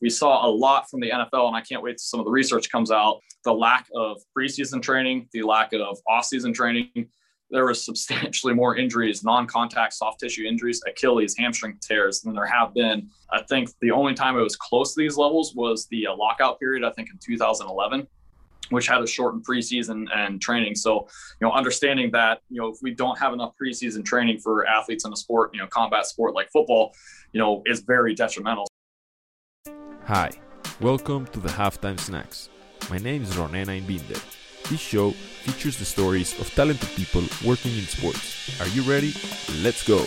we saw a lot from the NFL, and I can't wait till some of the research comes out. The lack of preseason training, the lack of off-season training. There was substantially more injuries, non-contact soft tissue injuries, Achilles, hamstring tears than there have been. I think the only time it was close to these levels was the uh, lockout period. I think in 2011 which had a shortened preseason and training. So, you know, understanding that, you know, if we don't have enough preseason training for athletes in a sport, you know, combat sport like football, you know, is very detrimental. Hi, welcome to the Halftime Snacks. My name is Ronen Inbinder. This show features the stories of talented people working in sports. Are you ready? Let's go.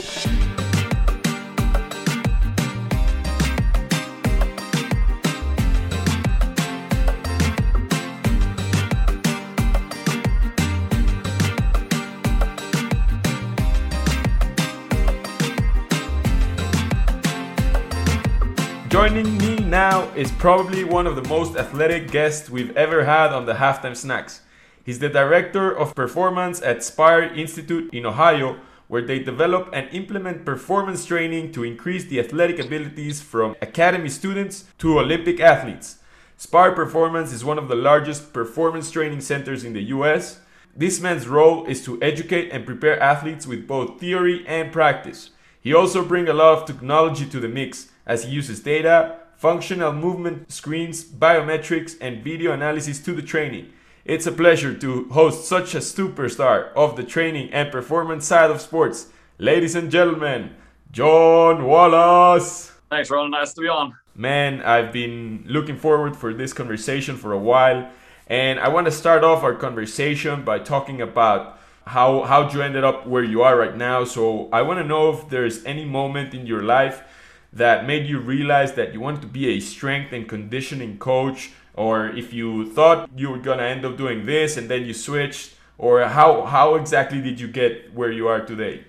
Joining me now is probably one of the most athletic guests we've ever had on the Halftime Snacks. He's the director of performance at Spire Institute in Ohio, where they develop and implement performance training to increase the athletic abilities from academy students to Olympic athletes. Spire Performance is one of the largest performance training centers in the US. This man's role is to educate and prepare athletes with both theory and practice. He also brings a lot of technology to the mix as he uses data, functional movement screens, biometrics, and video analysis to the training. It's a pleasure to host such a superstar of the training and performance side of sports. Ladies and gentlemen, John Wallace. Thanks, Ron. Nice to be on. Man, I've been looking forward for this conversation for a while, and I want to start off our conversation by talking about how how you ended up where you are right now. So I want to know if there's any moment in your life that made you realize that you wanted to be a strength and conditioning coach? Or if you thought you were going to end up doing this and then you switched or how how exactly did you get where you are today?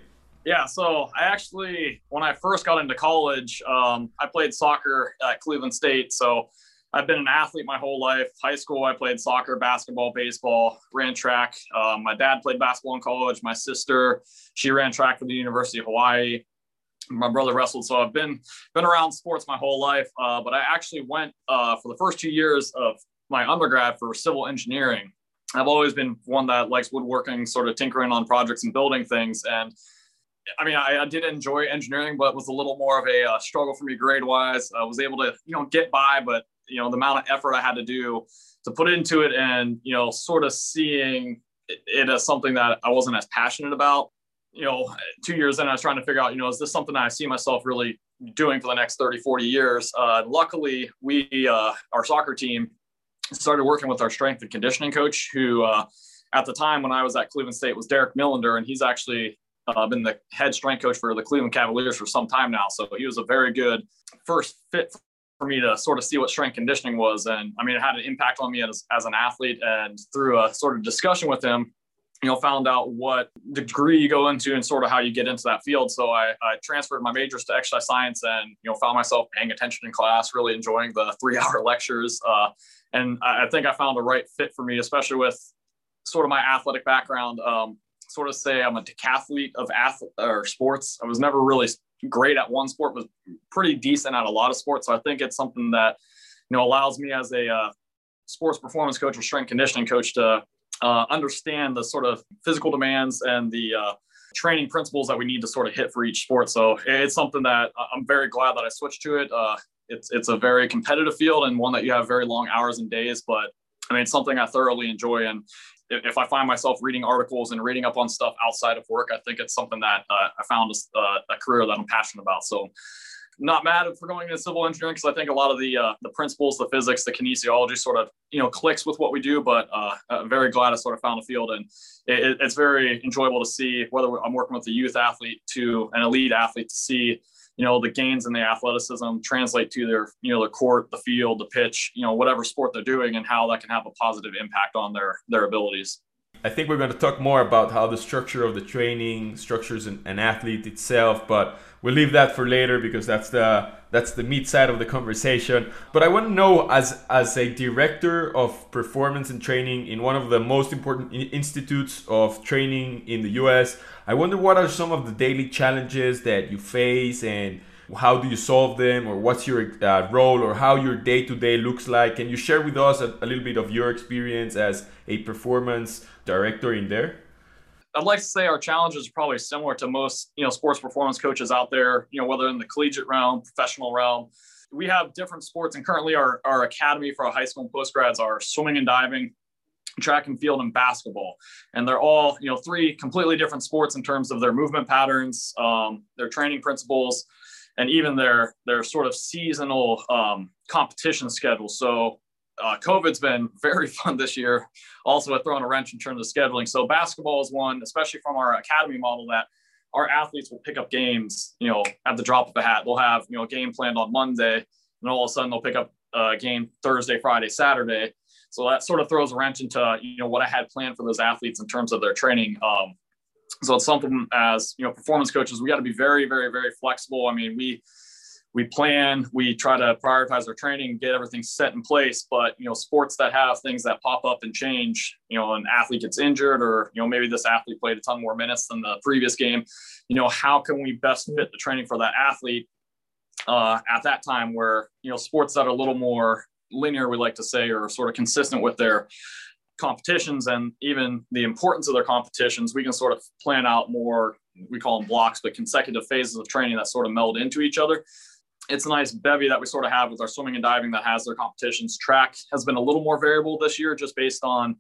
Yeah so i actually when i first got into college um, i played soccer at cleveland state. So i've been an athlete my whole life. High school i played soccer basketball baseball ran track. Um, my dad played basketball in college. My sister she ran track for the university of hawaii my brother wrestled, so I've been been around sports my whole life. Uh, but I actually went uh, for the first two years of my undergrad for civil engineering. I've always been one that likes woodworking, sort of tinkering on projects and building things. And I mean, I, I did enjoy engineering, but it was a little more of a uh, struggle for me grade wise. I was able to, you know, get by, but you know, the amount of effort I had to do to put into it, and you know, sort of seeing it as something that I wasn't as passionate about you know, two years in, I was trying to figure out, you know, is this something I see myself really doing for the next 30, 40 years? Uh, luckily, we, uh, our soccer team, started working with our strength and conditioning coach, who uh, at the time when I was at Cleveland State was Derek Millender, and he's actually uh, been the head strength coach for the Cleveland Cavaliers for some time now. So he was a very good first fit for me to sort of see what strength conditioning was. And I mean, it had an impact on me as, as an athlete. And through a sort of discussion with him, you know, found out what degree you go into and sort of how you get into that field. So I, I transferred my majors to exercise science and, you know, found myself paying attention in class, really enjoying the three hour lectures. Uh, and I think I found the right fit for me, especially with sort of my athletic background. Um, sort of say I'm a decathlete of athlete or sports. I was never really great at one sport, was pretty decent at a lot of sports. So I think it's something that, you know, allows me as a uh, sports performance coach or strength conditioning coach to uh, understand the sort of physical demands and the uh, training principles that we need to sort of hit for each sport. So it's something that I'm very glad that I switched to it. Uh, it's it's a very competitive field and one that you have very long hours and days, but I mean it's something I thoroughly enjoy. And if, I find myself reading articles and reading up on stuff outside of work, I think it's something that uh, I found a, uh, a career that I'm passionate about. So not mad for going into civil engineering because I think a lot of the uh, the principles, the physics, the kinesiology sort of you know clicks with what we do. But uh, I'm very glad I sort of found a field, and it, it's very enjoyable to see whether I'm working with a youth athlete to an elite athlete to see you know the gains in the athleticism translate to their you know the court, the field, the pitch, you know whatever sport they're doing, and how that can have a positive impact on their their abilities. I think we're going to talk more about how the structure of the training structures an, an, athlete itself, but we'll leave that for later because that's the that's the meat side of the conversation. But I want to know, as as a director of performance and training in one of the most important institutes of training in the U.S., I wonder what are some of the daily challenges that you face and how do you solve them or what's your uh, role or how your day to day looks like can you share with us a, a little bit of your experience as a performance director in there I'd like to say our challenges are probably similar to most, you know, sports performance coaches out there, you know, whether in the collegiate realm, professional realm. We have different sports and currently our, our academy for our high school and post grads are swimming and diving, track and field and basketball. And they're all, you know, three completely different sports in terms of their movement patterns, um, their training principles, and even their their sort of seasonal um, competition schedule. So uh, COVID's been very fun this year, also at throwing a wrench in terms of scheduling. So basketball is one, especially from our academy model, that our athletes will pick up games, you know, at the drop of a hat. They'll have, you know, a game planned on Monday, and all of a sudden they'll pick up a game Thursday, Friday, Saturday. So that sort of throws a wrench into, you know, what I had planned for those athletes in terms of their training. Um, so it's something as, you know, performance coaches, we got to be very, very, very flexible. I mean, we, we plan, we try to prioritize our training, get everything set in place. But you know, sports that have things that pop up and change, you know, an athlete gets injured, or you know, maybe this athlete played a ton more minutes than the previous game. You know, how can we best fit the training for that athlete uh, at that time? Where you know, sports that are a little more linear, we like to say, or sort of consistent with their competitions and even the importance of their competitions, we can sort of plan out more. We call them blocks, but consecutive phases of training that sort of meld into each other it's a nice bevy that we sort of have with our swimming and diving that has their competitions. Track has been a little more variable this year, just based on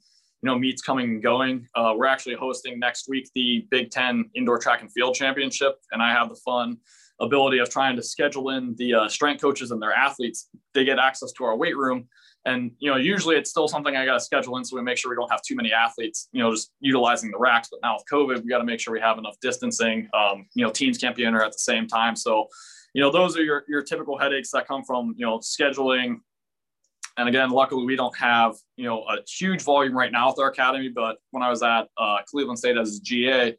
you know meets coming and going. Uh, we're actually hosting next week the Big Ten Indoor Track and Field Championship, and I have the fun ability of trying to schedule in the uh, strength coaches and their athletes. They get access to our weight room, and you know usually it's still something I got to schedule in so we make sure we don't have too many athletes. You know, just utilizing the racks. But now with COVID, we got to make sure we have enough distancing. Um, you know, teams can't be in there at the same time, so you know, those are your, your typical headaches that come from, you know, scheduling. And again, luckily we don't have, you know, a huge volume right now with our academy, but when I was at uh, Cleveland State as GA,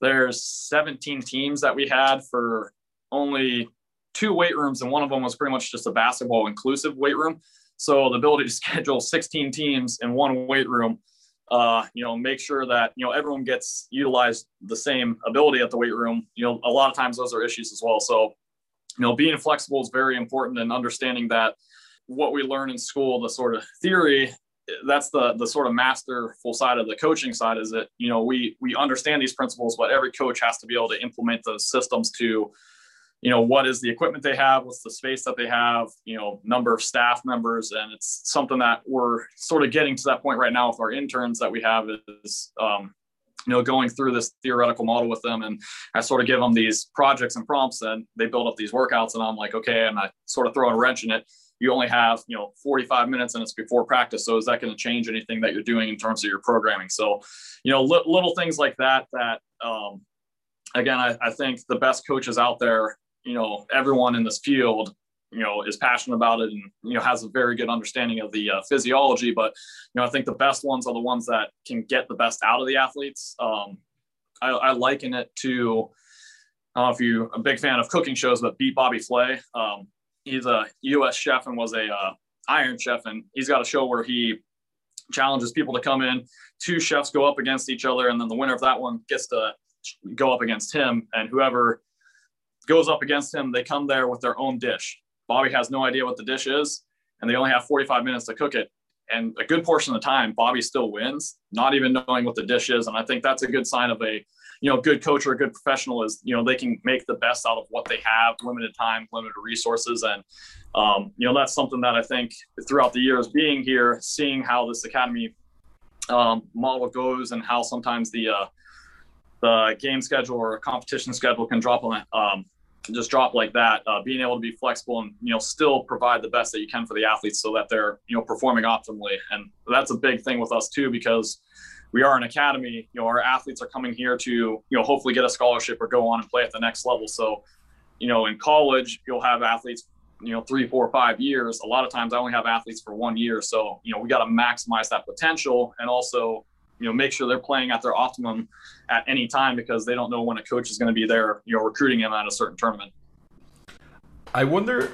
there's 17 teams that we had for only two weight rooms. And one of them was pretty much just a basketball inclusive weight room. So the ability to schedule 16 teams in one weight room, uh, you know, make sure that, you know, everyone gets utilized the same ability at the weight room. You know, a lot of times those are issues as well. So you know, being flexible is very important and understanding that what we learn in school, the sort of theory, that's the the sort of masterful side of the coaching side is that you know we we understand these principles, but every coach has to be able to implement those systems to you know what is the equipment they have what's the space that they have you know number of staff members. And it's something that we're sort of getting to that point right now with our interns that we have is um, you know, going through this theoretical model with them. And I sort of give them these projects and prompts and they build up these workouts. And I'm like, okay. And I sort of throw a wrench in it. You only have, you know, 45 minutes and it's before practice. So is that going to change anything that you're doing in terms of your programming? So, you know, li- little things like that, that, um, again, I, I think the best coaches out there, you know, everyone in this field you know is passionate about it and you know has a very good understanding of the uh, physiology but you know i think the best ones are the ones that can get the best out of the athletes. Um, I, I, liken it to i don't know if you're a big fan of cooking shows but beat bobby flay. Um, he's a us chef and was a uh, iron chef and he's got a show where he challenges people to come in. Two chefs go up against each other and then the winner of that one gets to go up against him and whoever goes up against him they come there with their own dish Bobby has no idea what the dish is, and they only have 45 minutes to cook it. And a good portion of the time, Bobby still wins, not even knowing what the dish is. And I think that's a good sign of a, you know, good coach or a good professional is, you know, they can make the best out of what they have, limited time, limited resources. And, um, you know, that's something that I think throughout the years being here, seeing how this academy um, model goes and how sometimes the, uh, the game schedule or competition schedule can drop on um, just drop like that, uh, being able to be flexible and you know still provide the best that you can for the athletes so that they're you know performing optimally. And that's a big thing with us too because we are an academy. You know, our athletes are coming here to you know hopefully get a scholarship or go on and play at the next level. So, you know, in college you'll have athletes you know three, four, five years. A lot of times I only have athletes for one year. So you know we got to maximize that potential and also you know make sure they're playing at their optimum at any time because they don't know when a coach is going to be there you know recruiting them at a certain tournament i wonder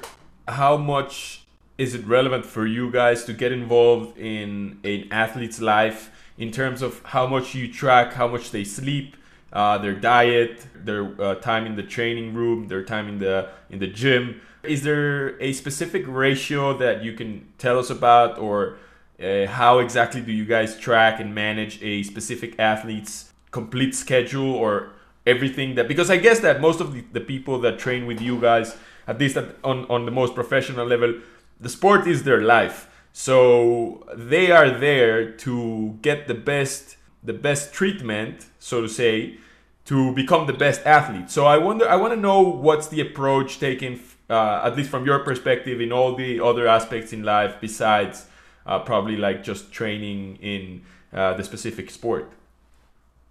how much is it relevant for you guys to get involved in an athlete's life in terms of how much you track how much they sleep uh, their diet, their uh, time in the training room, their time in the in the gym. Is there a specific ratio that you can tell us about, or uh, how exactly do you guys track and manage a specific athlete's complete schedule or everything that? Because I guess that most of the, the people that train with you guys, at least at, on on the most professional level, the sport is their life. So they are there to get the best the best treatment, so to say, to become the best athlete. So I wonder, I want to know what's the approach taken, uh, at least from your perspective, in all the other aspects in life besides uh, probably like just training in uh, the specific sport.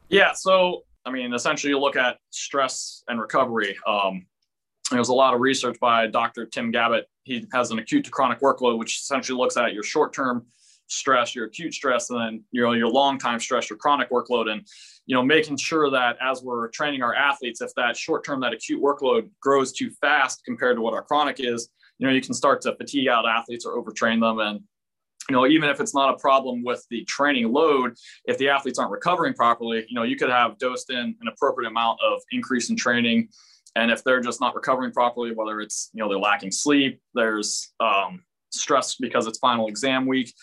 Yeah. So I mean, essentially, you look at stress and recovery. Um, there's a lot of research by Dr. Tim Gabbett. He has an acute to chronic workload, which essentially looks at your short-term stress, your acute stress, and then you know your long time stress, your chronic workload, and you know making sure that as we're training our athletes, if that short term, that acute workload grows too fast compared to what our chronic is, you know you can start to fatigue out athletes or overtrain them, and you know even if it's not a problem with the training load, if the athletes aren't recovering properly, you know you could have dosed in an appropriate amount of increase in training. And if they're just not recovering properly, whether it's you know they're lacking sleep, there's um, stress because it's final exam week,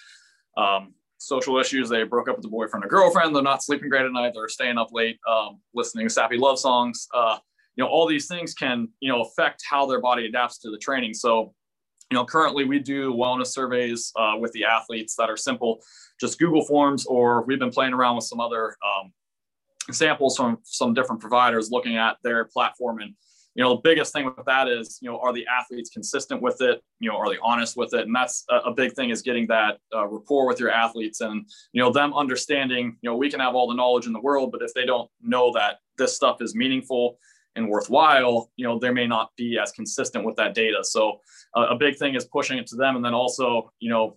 um, social issues. They broke up with a boyfriend or girlfriend. They're not sleeping great at night. They're staying up late, um, listening to sappy love songs. Uh, you know, all these things can, you know, affect how their body adapts to the training. So, you know, currently we do wellness surveys uh, with the athletes that are simple, just Google forms, or we've been playing around with some other um, samples from some different providers looking at their platform. And you know the biggest thing with that is you know are the athletes consistent with it? You know are they honest with it? And that's a, big thing is getting that uh, rapport with your athletes and you know them understanding you know we can have all the knowledge in the world but if they don't know that this stuff is meaningful and worthwhile you know they may not be as consistent with that data so uh, a big thing is pushing it to them and then also you know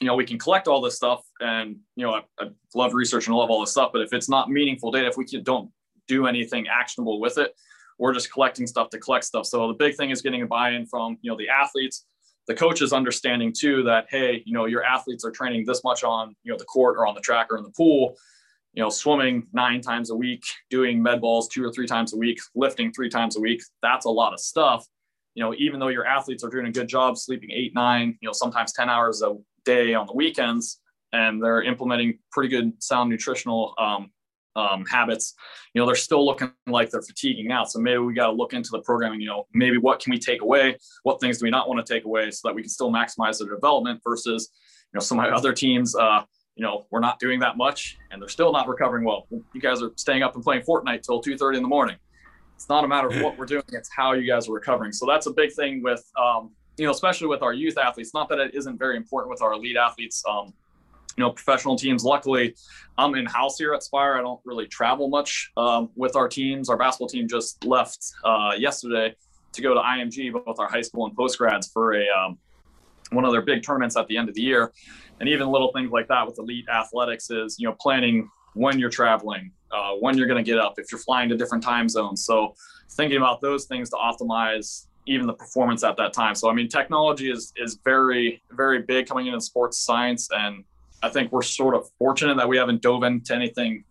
you know we can collect all this stuff and you know I, I love research and I love all this stuff but if it's not meaningful data if we can, don't do anything actionable with it we're just collecting stuff to collect stuff. So the big thing is getting a buy-in from you know the athletes, the coaches understanding too that hey, you know your athletes are training this much on you know the court or on the track or in the pool, you know swimming nine times a week, doing med balls two or three times a week, lifting three times a week. That's a lot of stuff. You know, even though your athletes are doing a good job sleeping eight, nine, you know, sometimes 10 hours a day on the weekends, and they're implementing pretty good sound nutritional um, um, habits, you know, they're still looking like they're fatiguing out. So maybe we got to look into the programming, you know, maybe what can we take away? What things do we not want to take away so that we can still maximize their development versus, you know, some of my other teams, uh, you know, we're not doing that much and they're still not recovering well. You guys are staying up and playing Fortnite till 2.30 in the morning. It's not a matter of what we're doing, it's how you guys are recovering. So that's a big thing with, um, you know, especially with our youth athletes, not that it isn't very important with our elite athletes. Um, you know, professional teams. Luckily, I'm in house here at Spire. I don't really travel much um, with our teams. Our basketball team just left uh, yesterday to go to IMG, both our high school and post grads, for a um, one of their big tournaments at the end of the year. And even little things like that with elite athletics is you know planning when you're traveling, uh, when you're going to get up, if you're flying to different time zones. So thinking about those things to optimize even the performance at that time. So I mean, technology is is very very big coming into sports science and I think we're sort of fortunate that we haven't dove into anything,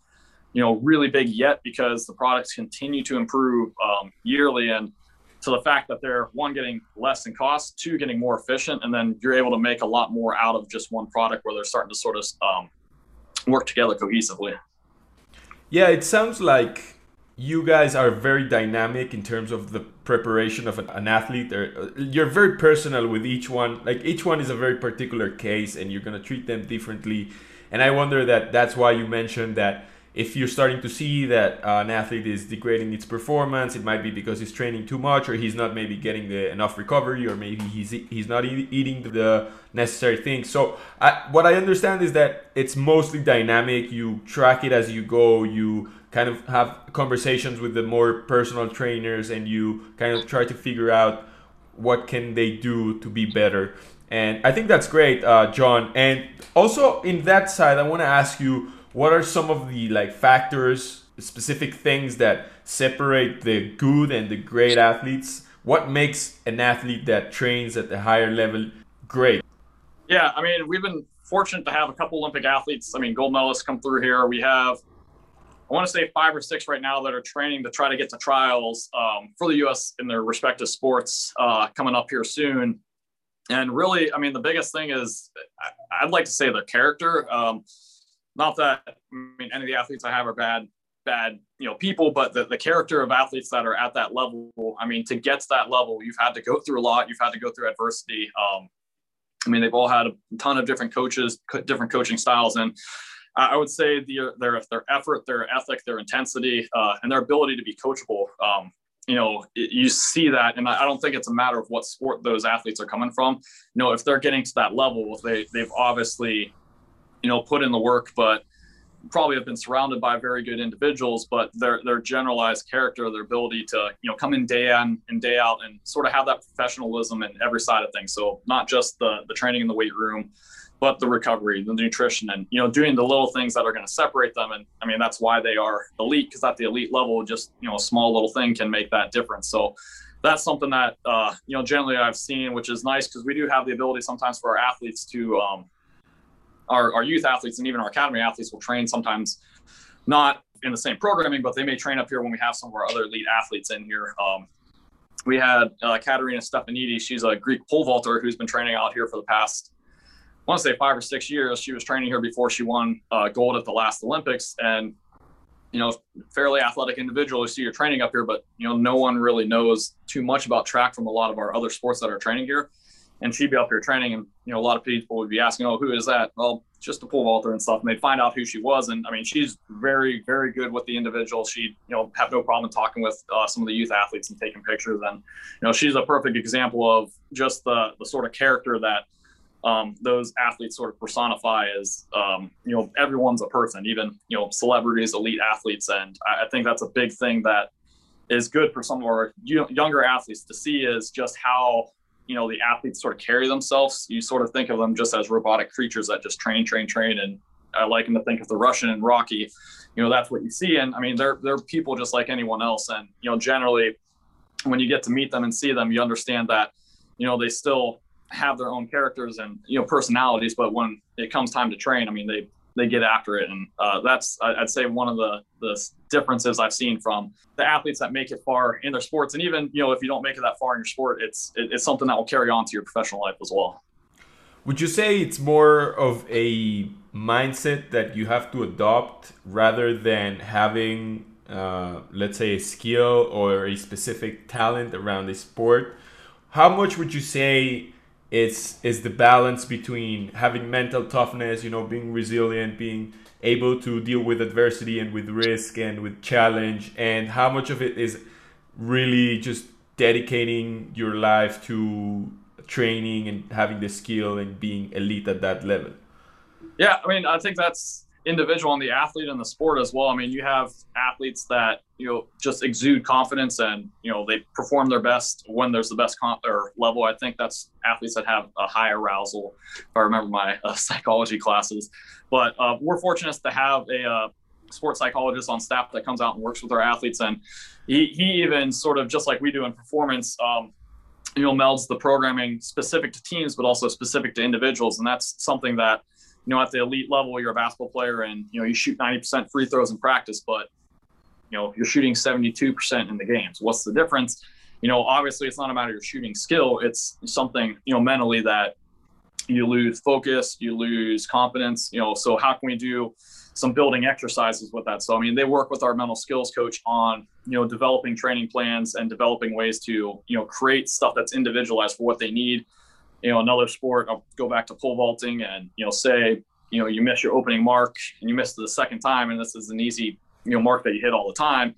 you know, really big yet because the products continue to improve um, yearly. And to the fact that they're one getting less in cost, two getting more efficient, and then you're able to make a lot more out of just one product where they're starting to sort of um, work together cohesively. Yeah, it sounds like you guys are very dynamic in terms of the preparation of an, athlete. Uh, you're very personal with each one. Like each one is a very particular case and you're going to treat them differently. And i wonder that that's why you mentioned that if you're starting to see that uh, an athlete is degrading its performance it might be because he's training too much or he's not maybe getting the enough recovery or maybe he's he's not e- eating the necessary things. So I, what i understand is that it's mostly dynamic. You track it as you go. You kind of have conversations with the more personal trainers and you kind of try to figure out what can they do to be better. And i think that's great uh, john. And also in that side i want to ask you what are some of the like factors specific things that separate the good and the great athletes what makes an athlete that trains at the higher level great yeah i mean we've been fortunate to have a couple olympic athletes i mean gold medalists come through here we have I want to say five or six right now that are training to try to get to trials um, for the U.S. in their respective sports uh, coming up here soon. And really, I mean, the biggest thing is I'd like to say their character. Um, not that I mean any of the athletes I have are bad, bad, you know, people, but the, the character of athletes that are at that level. I mean, to get to that level, you've had to go through a lot. You've had to go through adversity. Um, I mean, they've all had a ton of different coaches, different coaching styles, and I would say the, their their effort, their ethic, their intensity, uh, and their ability to be coachable. Um, you know, you see that, and I don't think it's a matter of what sport those athletes are coming from. You know, if they're getting to that level, they they've obviously, you know, put in the work, but probably have been surrounded by very good individuals, but their their generalized character, their ability to you know come in day in and day out and sort of have that professionalism in every side of things. So not just the the training in the weight room, but the recovery, the nutrition, and you know doing the little things that are going to separate them. And I mean that's why they are elite because at the elite level, just you know a small little thing can make that difference. So that's something that uh, you know generally I've seen, which is nice because we do have the ability sometimes for our athletes to um, our, our youth athletes and even our academy athletes will train sometimes not in the same programming, but they may train up here when we have some of our other elite athletes in here. Um, we had uh, Katerina Stefanidis. She's a Greek pole vaulter who's been training out here for the past, I want to say five or six years. She was training here before she won uh, gold at the last Olympics. And, you know, fairly athletic individual. You see you're training up here, but, you know, no one really knows too much about track from a lot of our other sports that are training here and she'd be up here training and you know a lot of people would be asking oh who is that? Well just a pole vaulter and stuff and they'd find out who she was and i mean she's very very good with the individual. She'd you know have no problem talking with uh, some of the youth athletes and taking pictures and you know she's a perfect example of just the the sort of character that um, those athletes sort of personify as um, you know everyone's a person even you know celebrities elite athletes and I, I think that's a big thing that is good for some of our younger athletes to see is just how you know the athletes sort of carry themselves. You sort of think of them just as robotic creatures that just train train train and i like them to think of the russian and rocky. You know that's what you see and i mean they're they're people just like anyone else and you know generally when you get to meet them and see them you understand that you know they still have their own characters and you know personalities but when it comes time to train i mean they they get after it. And uh, that's, I'd say, one of the, the differences I've seen from the athletes that make it far in their sports. And even, you know, if you don't make it that far in your sport, it's, it's something that will carry on to your professional life as well. Would you say it's more of a mindset that you have to adopt rather than having, uh, let's say, a skill or a specific talent around a sport? How much would you say it's is the balance between having mental toughness, you know, being resilient, being able to deal with adversity and with risk and with challenge, and how much of it is really just dedicating your life to training and having the skill and being elite at that level. Yeah, I mean, I think that's individual and the athlete and the sport as well. I mean, you have athletes that you know just exude confidence and you know they perform their best when there's the best comp or level. I think that's athletes that have a high arousal. If I remember my uh, psychology classes, but uh, we're fortunate to have a uh, sports psychologist on staff that comes out and works with our athletes, and he he even sort of just like we do in performance. Um, you know, melds the programming specific to teams, but also specific to individuals, and that's something that you know, at the elite level, you're a basketball player and, you know, you shoot 90% free throws in practice, but, you know, you're shooting 72% in the games. What's the difference? You know, obviously it's not a matter of your shooting skill. It's something, you know, mentally that you lose focus, you lose confidence, you know, so how can we do some building exercises with that? So, I mean, they work with our mental skills coach on, you know, developing training plans and developing ways to, you know, create stuff that's individualized for what they need you know another sport i'll go back to pole vaulting and you know say you know you miss your opening mark and you miss the second time and this is an easy you know mark that you hit all the time.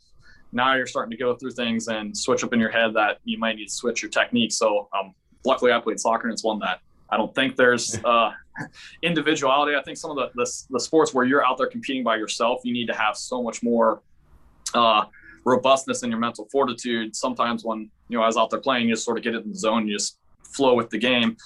Now you're starting to go through things and switch up in your head that you might need to switch your technique. So um, luckily i played soccer and it's one that i don't think there's uh, individuality. I think some of the, the, the sports where you're out there competing by yourself you need to have so much more uh, robustness in your mental fortitude. Sometimes when you know i was out there playing you just sort of get in the zone you just flow with the game.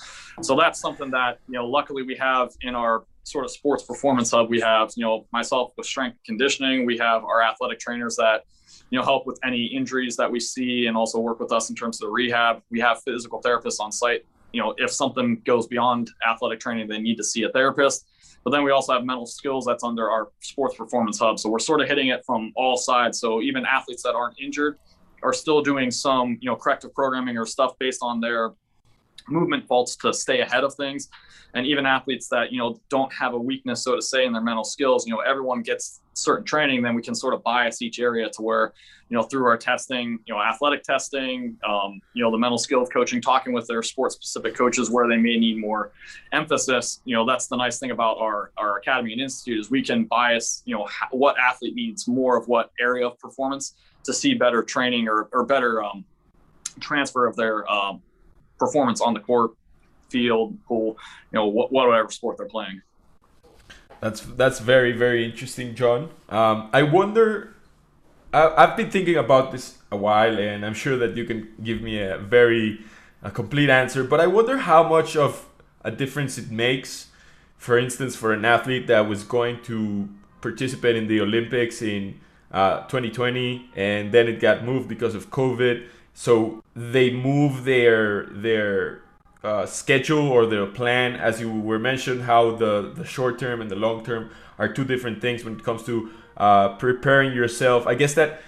So that's something that, you know, luckily we have in our sort of sports performance hub. We have, you know, myself with strength conditioning. We have our athletic trainers that, you know, help with any injuries that we see and also work with us in terms of the rehab. We have physical therapists on site, you know, if something goes beyond athletic training, they need to see a therapist. But then we also have mental skills that's under our sports performance hub. So we're sort of hitting it from all sides. So even athletes that aren't injured are still doing some, you know, corrective programming or stuff based on their movement faults to stay ahead of things. And even athletes that you know don't have a weakness so to say in their mental skills you know everyone gets certain training then we can sort of bias each area to where you know through our testing you know athletic testing um, you know the mental skills coaching talking with their sports specific coaches where they may need more emphasis you know that's the nice thing about our our academy and institute is we can bias you know what athlete needs more of what area of performance to see better training or, or better um, transfer of their um, performance on the court, field, pool, you know, whatever sport they're playing. That's that's very very interesting, John. Um, I wonder. I, I've been thinking about this a while, and I'm sure that you can give me a very a complete answer. But I wonder how much of a difference it makes, for instance, for an athlete that was going to participate in the Olympics in uh, 2020, and then it got moved because of COVID so they move their their uh, schedule or their plan, as you were mentioned, how the the short term and the long term are two different things when it comes to uh, preparing yourself. I guess that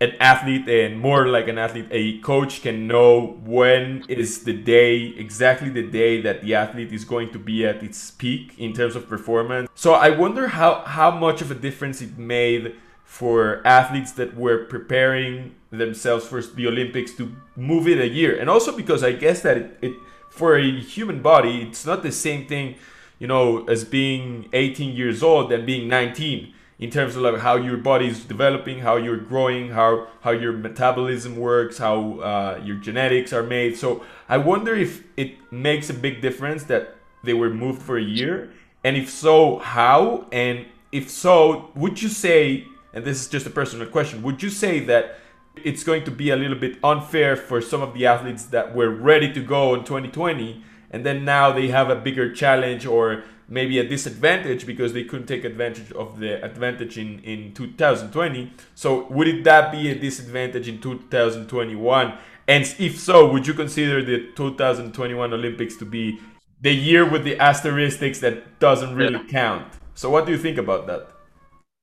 an athlete and more like an athlete, a coach can know when is the day, exactly the day that the athlete is going to be at its peak in terms of performance. So I wonder how, how much of a difference it made for athletes that were preparing themselves for the Olympics to move it a year. And also because I guess that it, it for a human body, it's not the same thing, you know, as being 18 years old and being 19 in terms of like how your body is developing, how you're growing, how how your metabolism works, how uh, your genetics are made. So I wonder if it makes a big difference that they were moved for a year, and if so, how? And if so, would you say and this is just a personal question, would you say that it's going to be a little bit unfair for some of the athletes that were ready to go in 2020 and then now they have a bigger challenge or maybe a disadvantage because they couldn't take advantage of the advantage in, in 2020 so would it that be a disadvantage in 2021 and if so would you consider the 2021 olympics to be the year with the asterisks that doesn't really yeah. count? So what do you think about that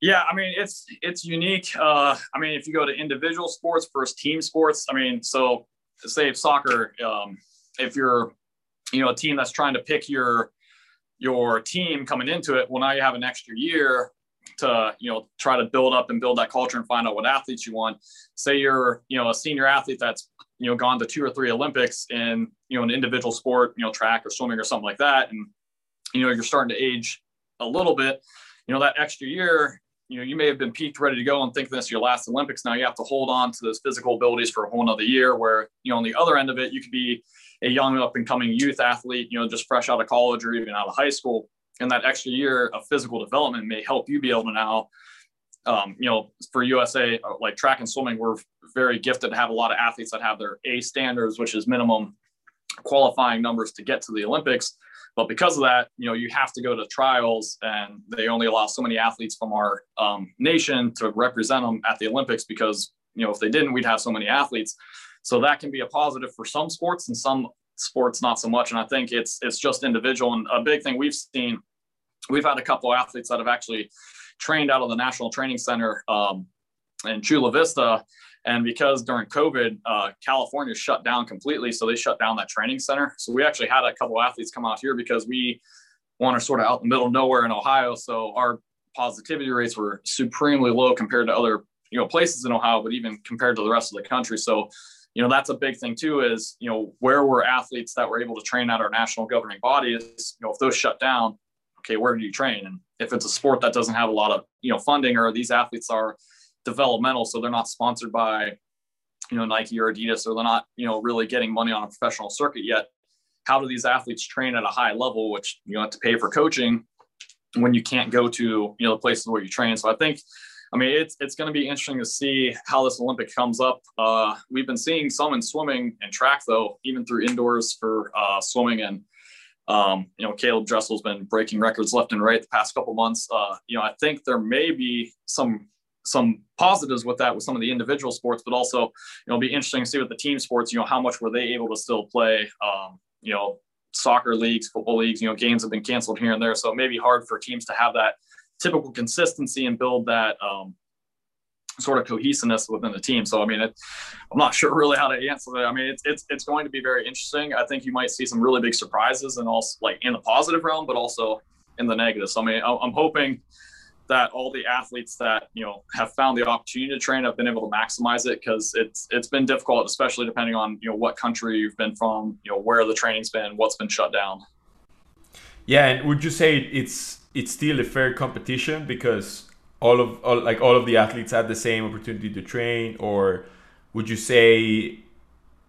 yeah, I mean it's it's unique. Uh, I mean, if you go to individual sports versus team sports, I mean, so say soccer, um, if you're you know a team that's trying to pick your your team coming into it, well now you have an extra year to you know try to build up and build that culture and find out what athletes you want. Say you're you know a senior athlete that's you know gone to two or three Olympics in you know an individual sport, you know track or swimming or something like that, and you know you're starting to age a little bit. You know that extra year you know, you may have been peaked, ready to go, and think this is your last Olympics. Now you have to hold on to those physical abilities for a whole another year. Where you know, on the other end of it, you could be a young up and coming youth athlete, you know, just fresh out of college or even out of high school, and that extra year of physical development may help you be able to now, um, you know, for USA uh, like track and swimming, we're very gifted to have a lot of athletes that have their A standards, which is minimum qualifying numbers to get to the Olympics. But because of that, you know, you have to go to trials, and they only allow so many athletes from our um, nation to represent them at the Olympics because you know if they didn't, we'd have so many athletes. So that can be a positive for some sports and some sports not so much. And I think it's it's just individual. And a big thing we've seen, we've had a couple athletes that have actually trained out of the National Training Center um, in Chula Vista and because during COVID, uh, California shut down completely, so they shut down that training center. So we actually had a couple athletes come out here because we want to sort of out in the middle of nowhere in Ohio. So our positivity rates were supremely low compared to other you know places in Ohio, but even compared to the rest of the country. So you know that's a big thing too is you know where were athletes that were able to train at our national governing bodies you know if those shut down okay where do you train and if it's a sport that doesn't have a lot of you know funding or these athletes are developmental, so they're not sponsored by you know Nike or Adidas, or they're not you know really getting money on a professional circuit yet. How do these athletes train at a high level, which you have to pay for coaching when you can't go to you know the places where you train? So I think. I mean, it's it's going to be interesting to see how this Olympic comes up. Uh, we've been seeing some in swimming and track, though, even through indoors for uh, swimming and um, you know, Caeleb Dressel's been breaking records left and right the past couple months. Uh, you know, I think there may be some some positives with that with some of the individual sports, but also, you know, be interesting to see with the team sports, you know, how much were they able to still play, um, you know, soccer leagues, football leagues, you know, games have been canceled here and there. So it may be hard for teams to have that typical consistency and build that um, sort of cohesiveness within the team. So I mean, it, I'm not sure really how to answer that. I mean, it's it's it's going to be very interesting. I think you might see some really big surprises, and also like in the positive realm, but also in the negative. So I mean, I'm hoping that all the athletes that you know have found the opportunity to train have been able to maximize it because it's it's been difficult, especially depending on you know what country you've been from, you know where the training's been, what's been shut down. Yeah, and would you say it's it's still a fair competition because all of all, like all of the athletes had the same opportunity to train, or would you say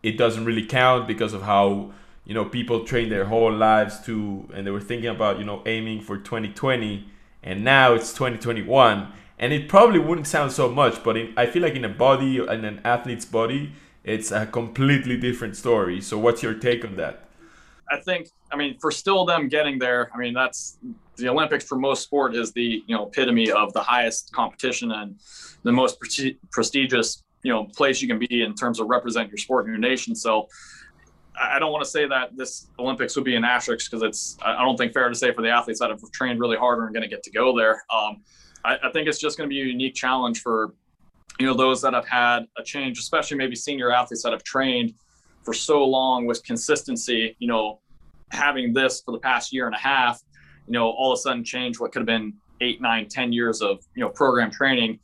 it doesn't really count because of how you know people train their whole lives to, and they were thinking about you know aiming for 2020, and now it's 2021, and it probably wouldn't sound so much, but in, I feel like in a body in an athlete's body, it's a completely different story. So, what's your take on that? I think, I mean, for still them getting there, I mean, that's the Olympics for most sport is the, you know, epitome of the highest competition and the most pre- prestigious, you know, place you can be in terms of represent your sport and your nation. So I don't want to say that this Olympics would be an asterisk because it's, I don't think fair to say for the athletes that have trained really hard and are going to get to go there. Um, I, I think it's just going to be a unique challenge for, you know, those that have had a change, especially maybe senior athletes that have trained for so long with consistency, you know, having this for the past year and a half, you know, all of a sudden change what could have been eight, nine, ten years of, you know, program training.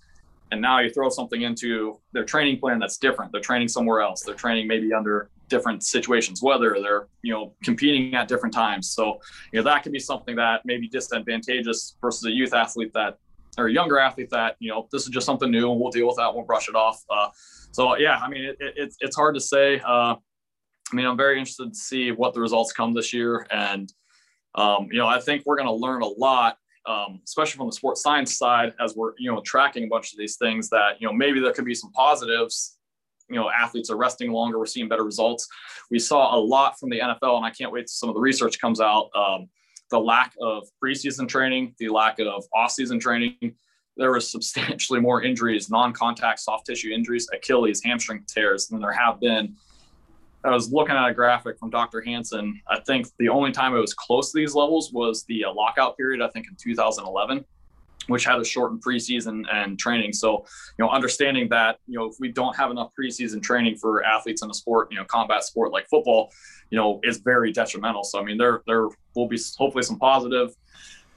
And now you throw something into their training plan that's different. They're training somewhere else. They're training maybe under different situations, whether they're, you know, competing at different times. So, you know, that could be something that may be disadvantageous versus a youth athlete that or a younger athlete that, you know, this is just something new and we'll deal with that. We'll brush it off. Uh, so yeah, I mean, it, it, it's, it's hard to say. Uh, I mean, I'm very interested to see what the results come this year. And, um, you know, I think we're going to learn a lot, um, especially from the sports science side, as we're, you know, tracking a bunch of these things that, you know, maybe there could be some positives. You know, athletes are resting longer. We're seeing better results. We saw a lot from the NFL, and I can't wait till some of the research comes out. Um, the lack of preseason training, the lack of off-season training. There was substantially more injuries, non-contact soft tissue injuries, Achilles, hamstring tears than there have been I was looking at a graphic from Dr. Hansen. I think the only time it was close to these levels was the uh, lockout period, I think in 2011, which had a shortened preseason and training. So, you know, understanding that, you know, if we don't have enough preseason training for athletes in a sport, you know, combat sport like football, you know, is very detrimental. So, I mean, there, there will be hopefully some positive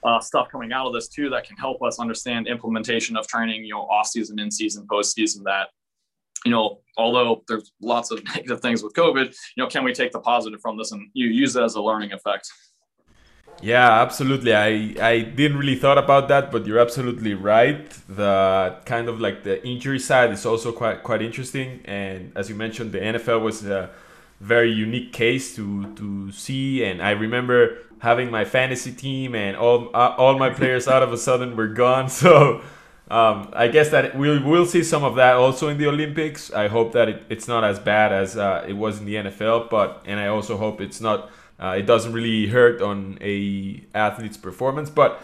uh, stuff coming out of this too that can help us understand implementation of training, you know, off season, in season, post season that you know, although there's lots of negative things with COVID, you know, can we take the positive from this and you use it as a learning effect? Yeah, absolutely. I I didn't really thought about that, but you're absolutely right. The kind of like the injury side is also quite quite interesting, and as you mentioned, the NFL was a very unique case to to see. And I remember having my fantasy team, and all uh, all my players out of a sudden were gone. So um, I guess that we'll, we'll see some of that also in the Olympics. I hope that it, it's not as bad as uh, it was in the NFL, but and I also hope it's not uh, it doesn't really hurt on a athlete's performance. But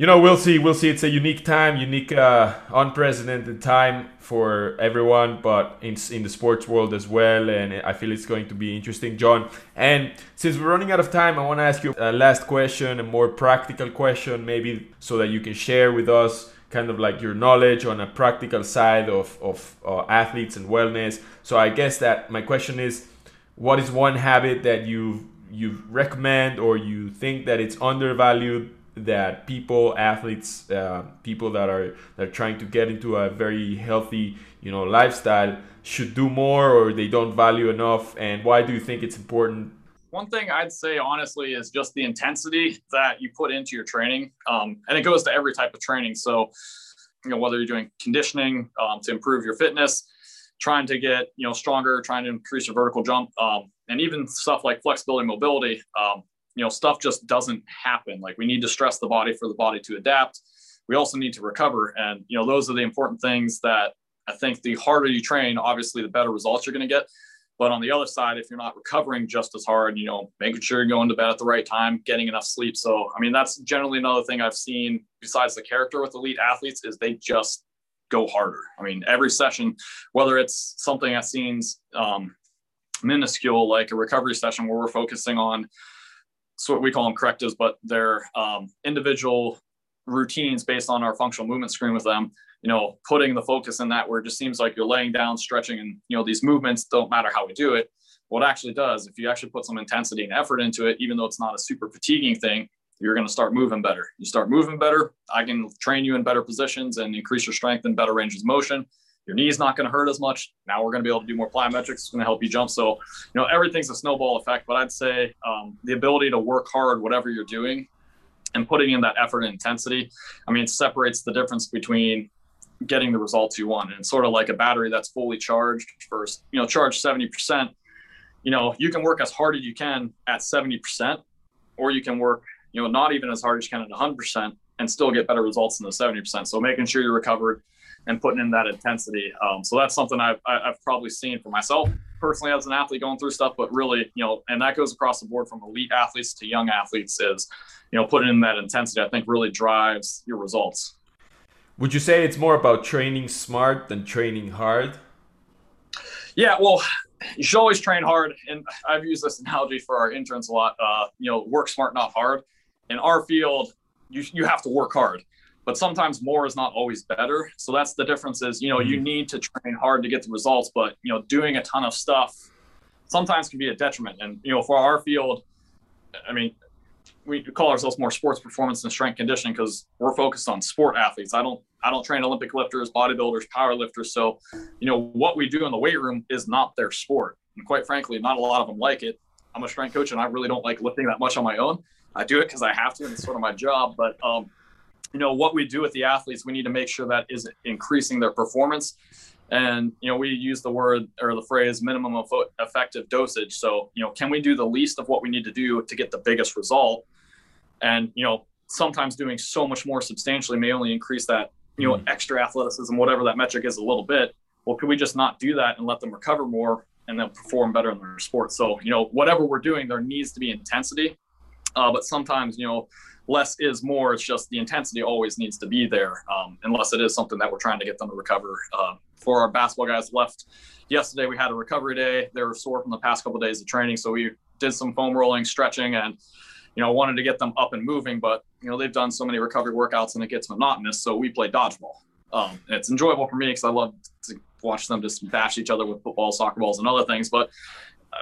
you know, we'll see. We'll see. It's a unique time, unique, uh, unprecedented time for everyone, but in in the sports world as well. And I feel it's going to be interesting, John. And since we're running out of time, I want to ask you a last question, a more practical question, maybe so that you can share with us kind of like your knowledge on a practical side of, of uh, athletes and wellness. So I guess that my question is, what is one habit that you you recommend or you think that it's undervalued that people, athletes, uh, people that are that are trying to get into a very healthy, you know, lifestyle should do more or they don't value enough? And why do you think it's important one thing I'd say honestly is just the intensity that you put into your training, um, and it goes to every type of training. So, you know, whether you're doing conditioning um, to improve your fitness, trying to get you know stronger, trying to increase your vertical jump, um, and even stuff like flexibility, mobility. Um, you know, stuff just doesn't happen. Like we need to stress the body for the body to adapt. We also need to recover, and you know, those are the important things that I think the harder you train, obviously, the better results you're going to get. But on the other side, if you're not recovering just as hard, you know, making sure you're going to bed at the right time, getting enough sleep. So, I mean, that's generally another thing I've seen besides the character with elite athletes is they just go harder. I mean, every session, whether it's something that seems um, minuscule, like a recovery session where we're focusing on so what we call them correctives, but they're um, individual routines based on our functional movement screen with them. You know, putting the focus in that where it just seems like you're laying down, stretching, and you know these movements don't matter how we do it. What actually does, if you actually put some intensity and effort into it, even though it's not a super fatiguing thing, you're going to start moving better. You start moving better. I can train you in better positions and increase your strength and better ranges of motion. Your knee's not going to hurt as much. Now we're going to be able to do more plyometrics. It's going to help you jump. So, you know, everything's a snowball effect. But I'd say um, the ability to work hard, whatever you're doing, and putting in that effort and intensity, I mean, it separates the difference between getting the results you want. And sort of like a battery that's fully charged first, you know, charged 70%. You know, you can work as hard as you can at 70%, or you can work, you know, not even as hard as you can at 100% and still get better results than the 70%. So making sure you're recovered and putting in that intensity. Um, so that's something I've, I've probably seen for myself personally as an athlete going through stuff, but really, you know, and that goes across the board from elite athletes to young athletes is, you know, putting in that intensity, I think really drives your results. Would you say it's more about training smart than training hard? Yeah, well, you should always train hard. And I've used this analogy for our interns a lot. Uh, you know, work smart, not hard. In our field, you, you have to work hard but sometimes more is not always better. So that's the difference is, you know, you mm-hmm. need to train hard to get the results, but, you know, doing a ton of stuff sometimes can be a detriment. And, you know, for our field, I mean, we call ourselves more sports performance and strength conditioning because we're focused on sport athletes. I don't, I don't train Olympic lifters, bodybuilders, power lifters. So, you know, what we do in the weight room is not their sport. And quite frankly, not a lot of them like it. I'm a strength coach and I really don't like lifting that much on my own. I do it because I have to, and it's sort of my job. But um, you know what we do with the athletes we need to make sure that is increasing their performance. And you know we use the word or the phrase minimum of effective dosage. So you know can we do the least of what we need to do to get the biggest result? And you know sometimes doing so much more substantially may only increase that you know mm. extra athleticism whatever that metric is a little bit. Well could we just not do that and let them recover more and then perform better in their sport? So you know whatever we're doing there needs to be intensity uh, but sometimes you know less is more. It's just the intensity always needs to be there, um, unless it is something that we're trying to get them to recover. Uh, for our basketball guys left yesterday, we had a recovery day. They were sore from the past couple of days of training, so we did some foam rolling, stretching, and you know wanted to get them up and moving. But you know they've done so many recovery workouts and it gets monotonous, so we play dodgeball. Um, it's enjoyable for me because I love to watch them just bash each other with football, soccer balls, and other things. But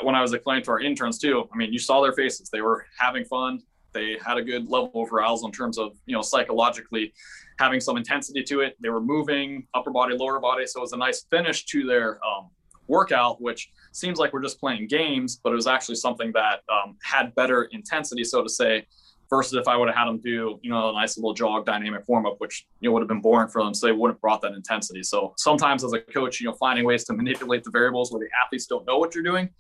when I was explaining to our interns too, I mean, you saw their faces; they were having fun they had a good level of arousal in terms of, you know, psychologically having some intensity to it. They were moving upper body, lower body. So it was a nice finish to their um, workout, which seems like we're just playing games, but it was actually something that um, had better intensity, so to say, versus if I would have had them do, you know, a nice little jog dynamic warm up, which, you know, would have been boring for them. So they wouldn't have brought that intensity. So sometimes as a coach, you know, finding ways to manipulate the variables where the athletes don't know what you're doing,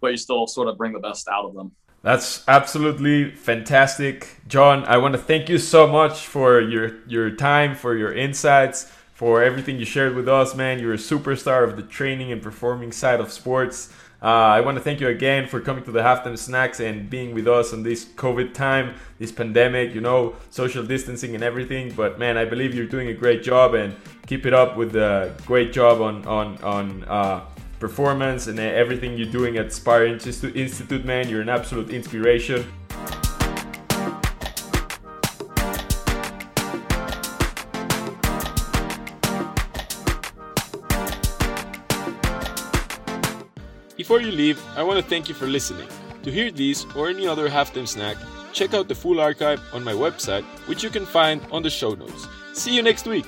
but you still sort of bring the best out of them. That's absolutely fantastic, John. I want to thank you so much for your your time, for your insights, for everything you shared with us, man. You're a superstar of the training and performing side of sports. Uh, I want to thank you again for coming to the halftime snacks and being with us on this COVID time, this pandemic, you know, social distancing and everything. But man, I believe you're doing a great job and keep it up with the great job on on on uh, performance and everything you're doing at Spire Institute, man. You're an absolute inspiration. Before you leave, I want to thank you for listening. To hear these or any other halftime snack, check out the full archive on my website, which you can find on the show notes. See you next week.